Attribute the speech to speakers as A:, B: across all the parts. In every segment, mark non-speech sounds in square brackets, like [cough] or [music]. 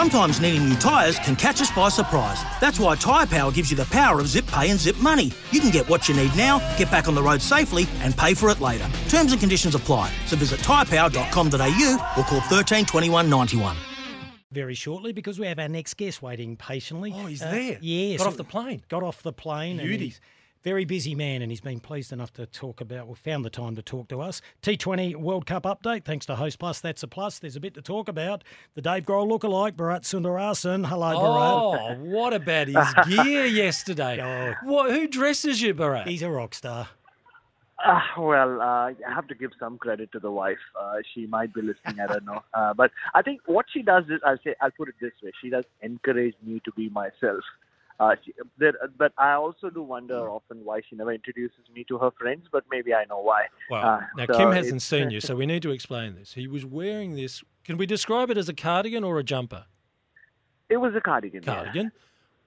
A: Sometimes needing new tyres can catch us by surprise. That's why Tyre Power gives you the power of zip pay and zip money. You can get what you need now, get back on the road safely, and pay for it later. Terms and conditions apply. So visit tyrepower.com.au or call 13 21 91.
B: very shortly because we have our next guest waiting patiently.
C: Oh, he's
B: Uh,
C: there.
B: Yes.
C: Got off the plane.
B: Got off the plane. and
C: Beauty.
B: He's very busy man, and he's been pleased enough to talk about, well, found the time to talk to us. T20 World Cup update, thanks to Host Plus. That's a plus. There's a bit to talk about. The Dave Grohl lookalike, Bharat Sundaresan. Hello, Bharat.
C: Oh, what about his [laughs] gear yesterday?
B: Oh.
C: What? Who dresses you, Bharat?
B: He's a rock star.
D: Uh, well, uh, I have to give some credit to the wife. Uh, she might be listening. I don't know. Uh, but I think what she does is, I'll say, I'll put it this way: she does encourage me to be myself. Uh, she, there, but I also do wonder often why she never introduces me to her friends. But maybe I know why.
C: Well,
D: Uh,
C: now
D: so
C: Kim hasn't seen [laughs] you, so we need to explain this. He was wearing this. Can we describe it as a cardigan or a jumper?
D: It was a cardigan. yeah.
C: Cardigan,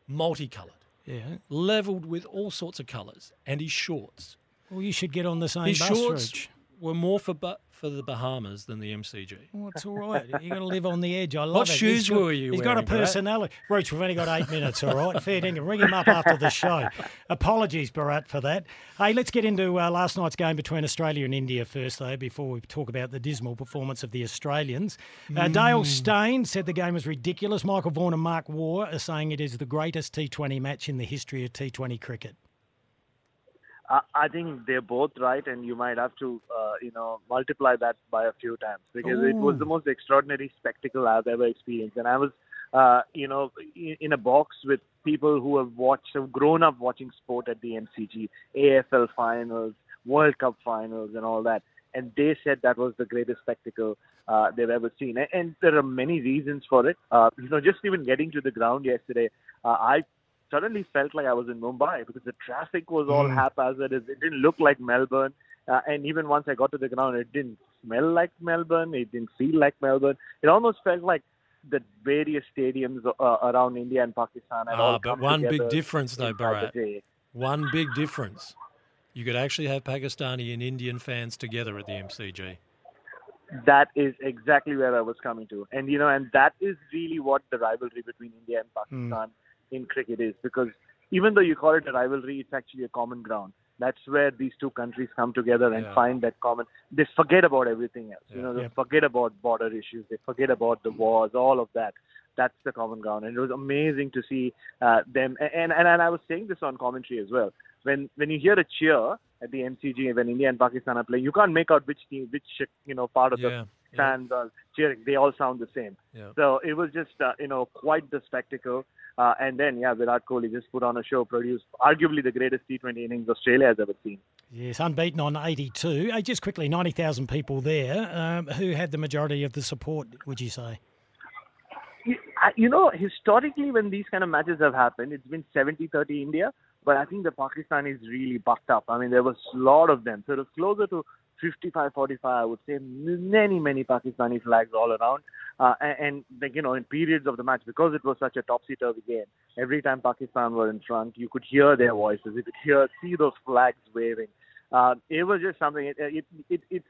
C: multicoloured,
B: Yeah.
C: leveled with all sorts of colours, and his shorts.
B: Well, you should get on the same
C: His
B: bus
C: shorts
B: Rooch.
C: Were more for bu- for the Bahamas than the MCG.
B: Well, it's all right. you got to live on the edge. I love
C: What
B: it.
C: shoes
B: He's got-
C: were you
B: He's got a
C: wearing,
B: personality. Roach, we've only got eight minutes, all right? Fair dinkum. Ring him up after the show. [laughs] Apologies, Bharat, for that. Hey, let's get into uh, last night's game between Australia and India first, though, before we talk about the dismal performance of the Australians. Uh,
C: Mm.
B: Dale Steyn said the game was ridiculous. Michael Vaughan and Mark Waugh are saying it is the greatest T20 match in the history of T20 cricket.
D: I, I think they're both right, and you might have to, uh, you know, multiply that by a few times because it was the most extraordinary spectacle I've ever experienced. And I was, uh, you know, in, in a box with people who have watched, have grown up watching sport at the MCG, AFL finals, World Cup finals, and all that. And they said that was the greatest spectacle uh, they've ever seen. And, and there are many reasons for it. Uh, you know, just even getting to the ground yesterday, uh, I suddenly felt like I was in Mumbai because the traffic was all haphazard. It didn't look like Melbourne. Uh, and even once I got to the ground, it didn't smell like Melbourne. It didn't feel like Melbourne. It almost felt like the various stadiums uh, around India and Pakistan had
C: Ah,
D: all
C: but one big difference though, Bharat. One big difference. You could actually have Pakistani and Indian fans together at the MCG.
D: That is exactly where I was coming to, and you know, and that is really what the rivalry between India and Pakistan in cricket is, because even though you call it a rivalry, it's actually a common ground. That's where these two countries come together and
C: Yeah.
D: find that common. They forget about everything else. You know, they
B: Yep.
D: forget about border issues. They forget about the wars, all of that. That's the common ground, and it was amazing to see uh, them. And, and and I was saying this on commentary as well. When when you hear a cheer at the MCG when India and Pakistan are playing, you can't make out which team, which you know part of
C: Yeah,
D: the
C: yeah.
D: Fans are cheering. They all sound the same.
C: Yeah.
D: So it was just uh, you know quite the spectacle. Uh, and then yeah, Virat Kohli just put on a show, produced arguably the greatest T20 innings Australia has ever seen.
B: Yes, unbeaten on 82. Hey, just quickly, 90,000 people there. Um, who had the majority of the support, would you say?
D: You- You know, historically, when these kind of matches have happened, it's been 70-30 India, but I think the Pakistanis really bucked up. I mean, there was a lot of them. So it was closer to 55-45, I would say. Many, many Pakistani flags all around. Uh, and, and, you know, in periods of the match, because it was such a topsy-turvy game, every time Pakistan were in front, you could hear their voices. You could hear, see those flags waving. Uh, it was just something, it, it, it, it's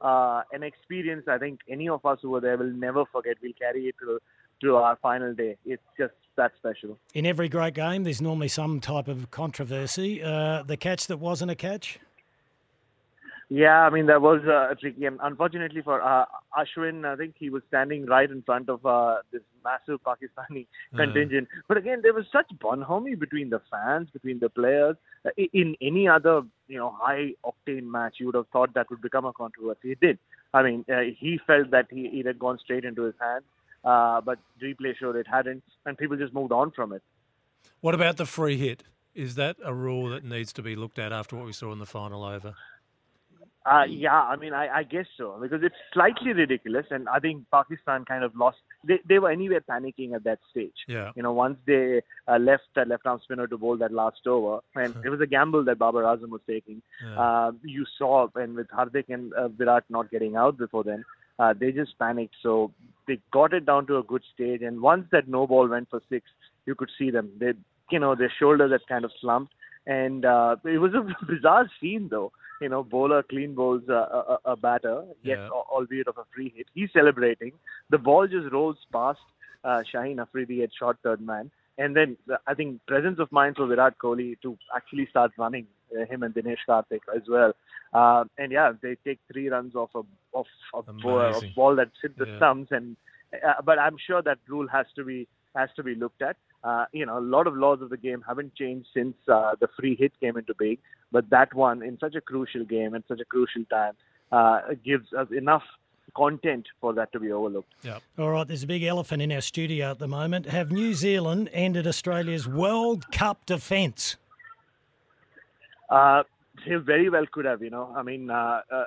D: uh, an experience I think any of us who were there will never forget. We'll carry it to, to our final day. It's just that special.
B: In every great game, there's normally some type of controversy. Uh, the catch that wasn't a catch?
D: Yeah, I mean that was uh, a tricky. And unfortunately for uh, Ashwin, I think he was standing right in front of uh, this massive Pakistani contingent. But again, there was such bonhomie between the fans, between the players. Uh, in any other, you know, high octane match, you would have thought that would become a controversy. It did. I mean, uh, he felt that he it had gone straight into his hands, uh, but replay showed it hadn't, and people just moved on from it.
C: What about the free hit? Is that a rule that needs to be looked at after what we saw in the final over?
D: Uh, yeah, I mean, I, I guess so because it's slightly ridiculous, and I think Pakistan kind of lost. They they were anyway panicking at that stage.
C: Yeah.
D: You know, once they uh, left that left arm spinner to bowl that last over, and it was a gamble that Babar Azam was taking.
C: Yeah.
D: Uh, you saw, and with Hardik and uh, Virat not getting out before then, uh, they just panicked. So they got it down to a good stage, and once that no ball went for six, you could see them. They, you know, their shoulders had kind of slumped, and uh, it was a [laughs] bizarre scene though you know, bowler clean bowls uh, a, a, a batter, yet
C: Yeah.
D: albeit of a free hit. He's celebrating. The ball just rolls past uh, Shaheen Afridi at short third man. And then uh, I think presence of mind for Virat Kohli to actually start running uh, him and Dinesh Karthik as well. Uh, and yeah, they take three runs off a off a, ball, a ball that hit the
C: Yeah.
D: stumps. And uh, but I'm sure that rule has to be has to be looked at. Uh, you know, a lot of laws of the game haven't changed since uh, the free hit came into being, but that one in such a crucial game and such a crucial time uh, gives us enough content for that to be overlooked.
C: Yep.
B: All right, there's a big elephant in our studio at the moment. Have New Zealand ended Australia's World Cup defence?
D: Uh, they very well could have, you know. I mean, uh, uh,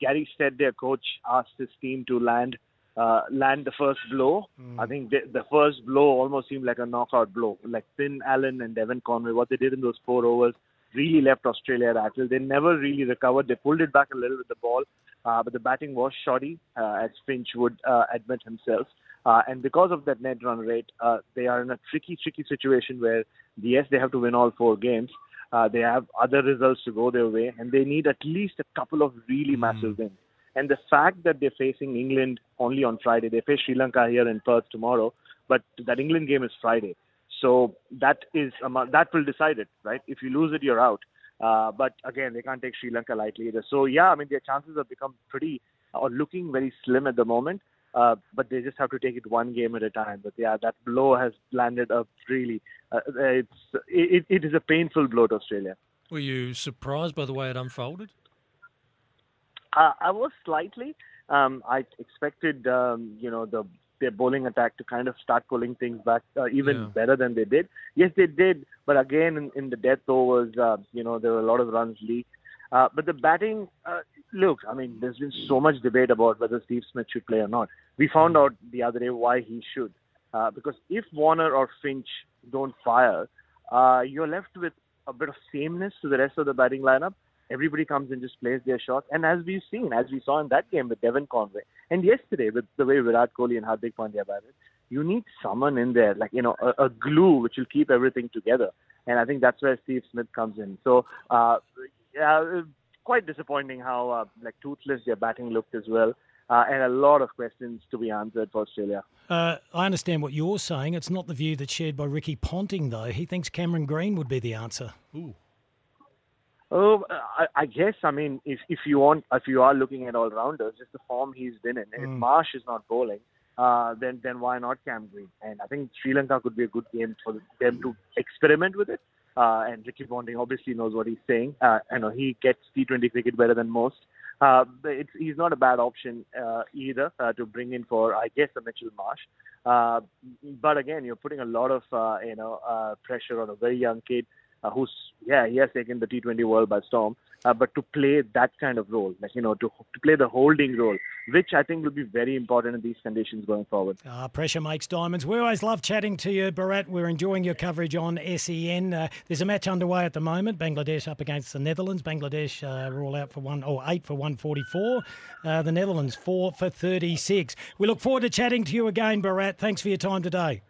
D: Gary Stead, their coach, asked his team to land uh, land the first blow. I think the, the first blow almost seemed like a knockout blow. Like Finn Allen and Devon Conway, what they did in those four overs really left Australia rattled. They never really recovered. They pulled it back a little with the ball, uh, but the batting was shoddy, uh, as Finch would uh, admit himself. Uh, and because of that net run rate, uh, they are in a tricky, tricky situation where, yes, they have to win all four games. Uh, they have other results to go their way, and they need at least a couple of really massive wins. And the fact that they're facing England only on Friday, they face Sri Lanka here in Perth tomorrow, but that England game is Friday. So that is that will decide it, right? If you lose it, you're out. Uh, but again, they can't take Sri Lanka lightly either. So yeah, I mean their chances have become pretty or looking very slim at the moment. Uh, but they just have to take it one game at a time. But yeah, that blow has landed up really. Uh, it's it, it is a painful blow to Australia.
C: Were you surprised by the way it unfolded?
D: Uh, I was slightly. Um, I expected, um, you know, the their bowling attack to kind of start pulling things back uh, even
C: Yeah.
D: better than they did. Yes, they did, but again, in, in the death overs, uh, you know, there were a lot of runs leaked. Uh, but the batting, uh, look, I mean, there's been so much debate about whether Steve Smith should play or not. We found out the other day why he should, uh, because if Warner or Finch don't fire, uh, you're left with a bit of sameness to the rest of the batting lineup. Everybody comes and just plays their shots. And as we've seen, as we saw in that game with Devon Conway, and yesterday with the way Virat Kohli and Hardik Pandya batted, you need someone in there, like, you know, a, a glue which will keep everything together. And I think that's where Steve Smith comes in. So, uh, yeah, quite disappointing how, uh, like, toothless their batting looked as well. Uh, and a lot of questions to be answered for Australia.
B: Uh, I understand what you're saying. It's not the view that's shared by Ricky Ponting, though. He thinks Cameron Green would be the answer.
C: Ooh.
D: Oh, I, I guess. I mean, if if you want, if you are looking at all rounders, just the form he's been in. And if Marsh is not bowling, uh, then then why not Cam Green? And I think Sri Lanka could be a good game for them to experiment with it. Uh, and Ricky Ponting obviously knows what he's saying. Uh, I know he gets T20 cricket better than most. Uh, but it's, he's not a bad option uh, either uh, to bring in for, I guess, a Mitchell Marsh. Uh, but again, you're putting a lot of uh, you know uh, pressure on a very young kid uh, who's yeah he has taken the T20 world by storm. Uh, but to play that kind of role, like you know, to to play the holding role, which I think will be very important in these conditions going forward.
B: Ah, pressure makes diamonds. We always love chatting to you, Bharat. We're enjoying your coverage on SEN. Uh, there's a match underway at the moment. Bangladesh up against the Netherlands. Bangladesh uh, are all out for one or eight for 144. Uh, the Netherlands four for 36. We look forward to chatting to you again, Bharat. Thanks for your time today.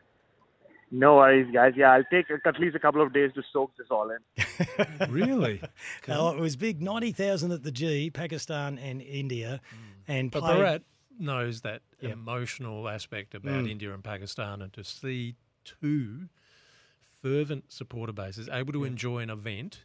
D: No worries, guys. Yeah, I'll take at least a couple of days to soak this all in. [laughs]
C: Really?
B: Oh, it was big 90,000 at the G, Pakistan and India. And
C: But
B: played-
C: Bharat knows that emotional aspect about
B: Mm.
C: India and Pakistan, and to see two fervent supporter bases able to enjoy an event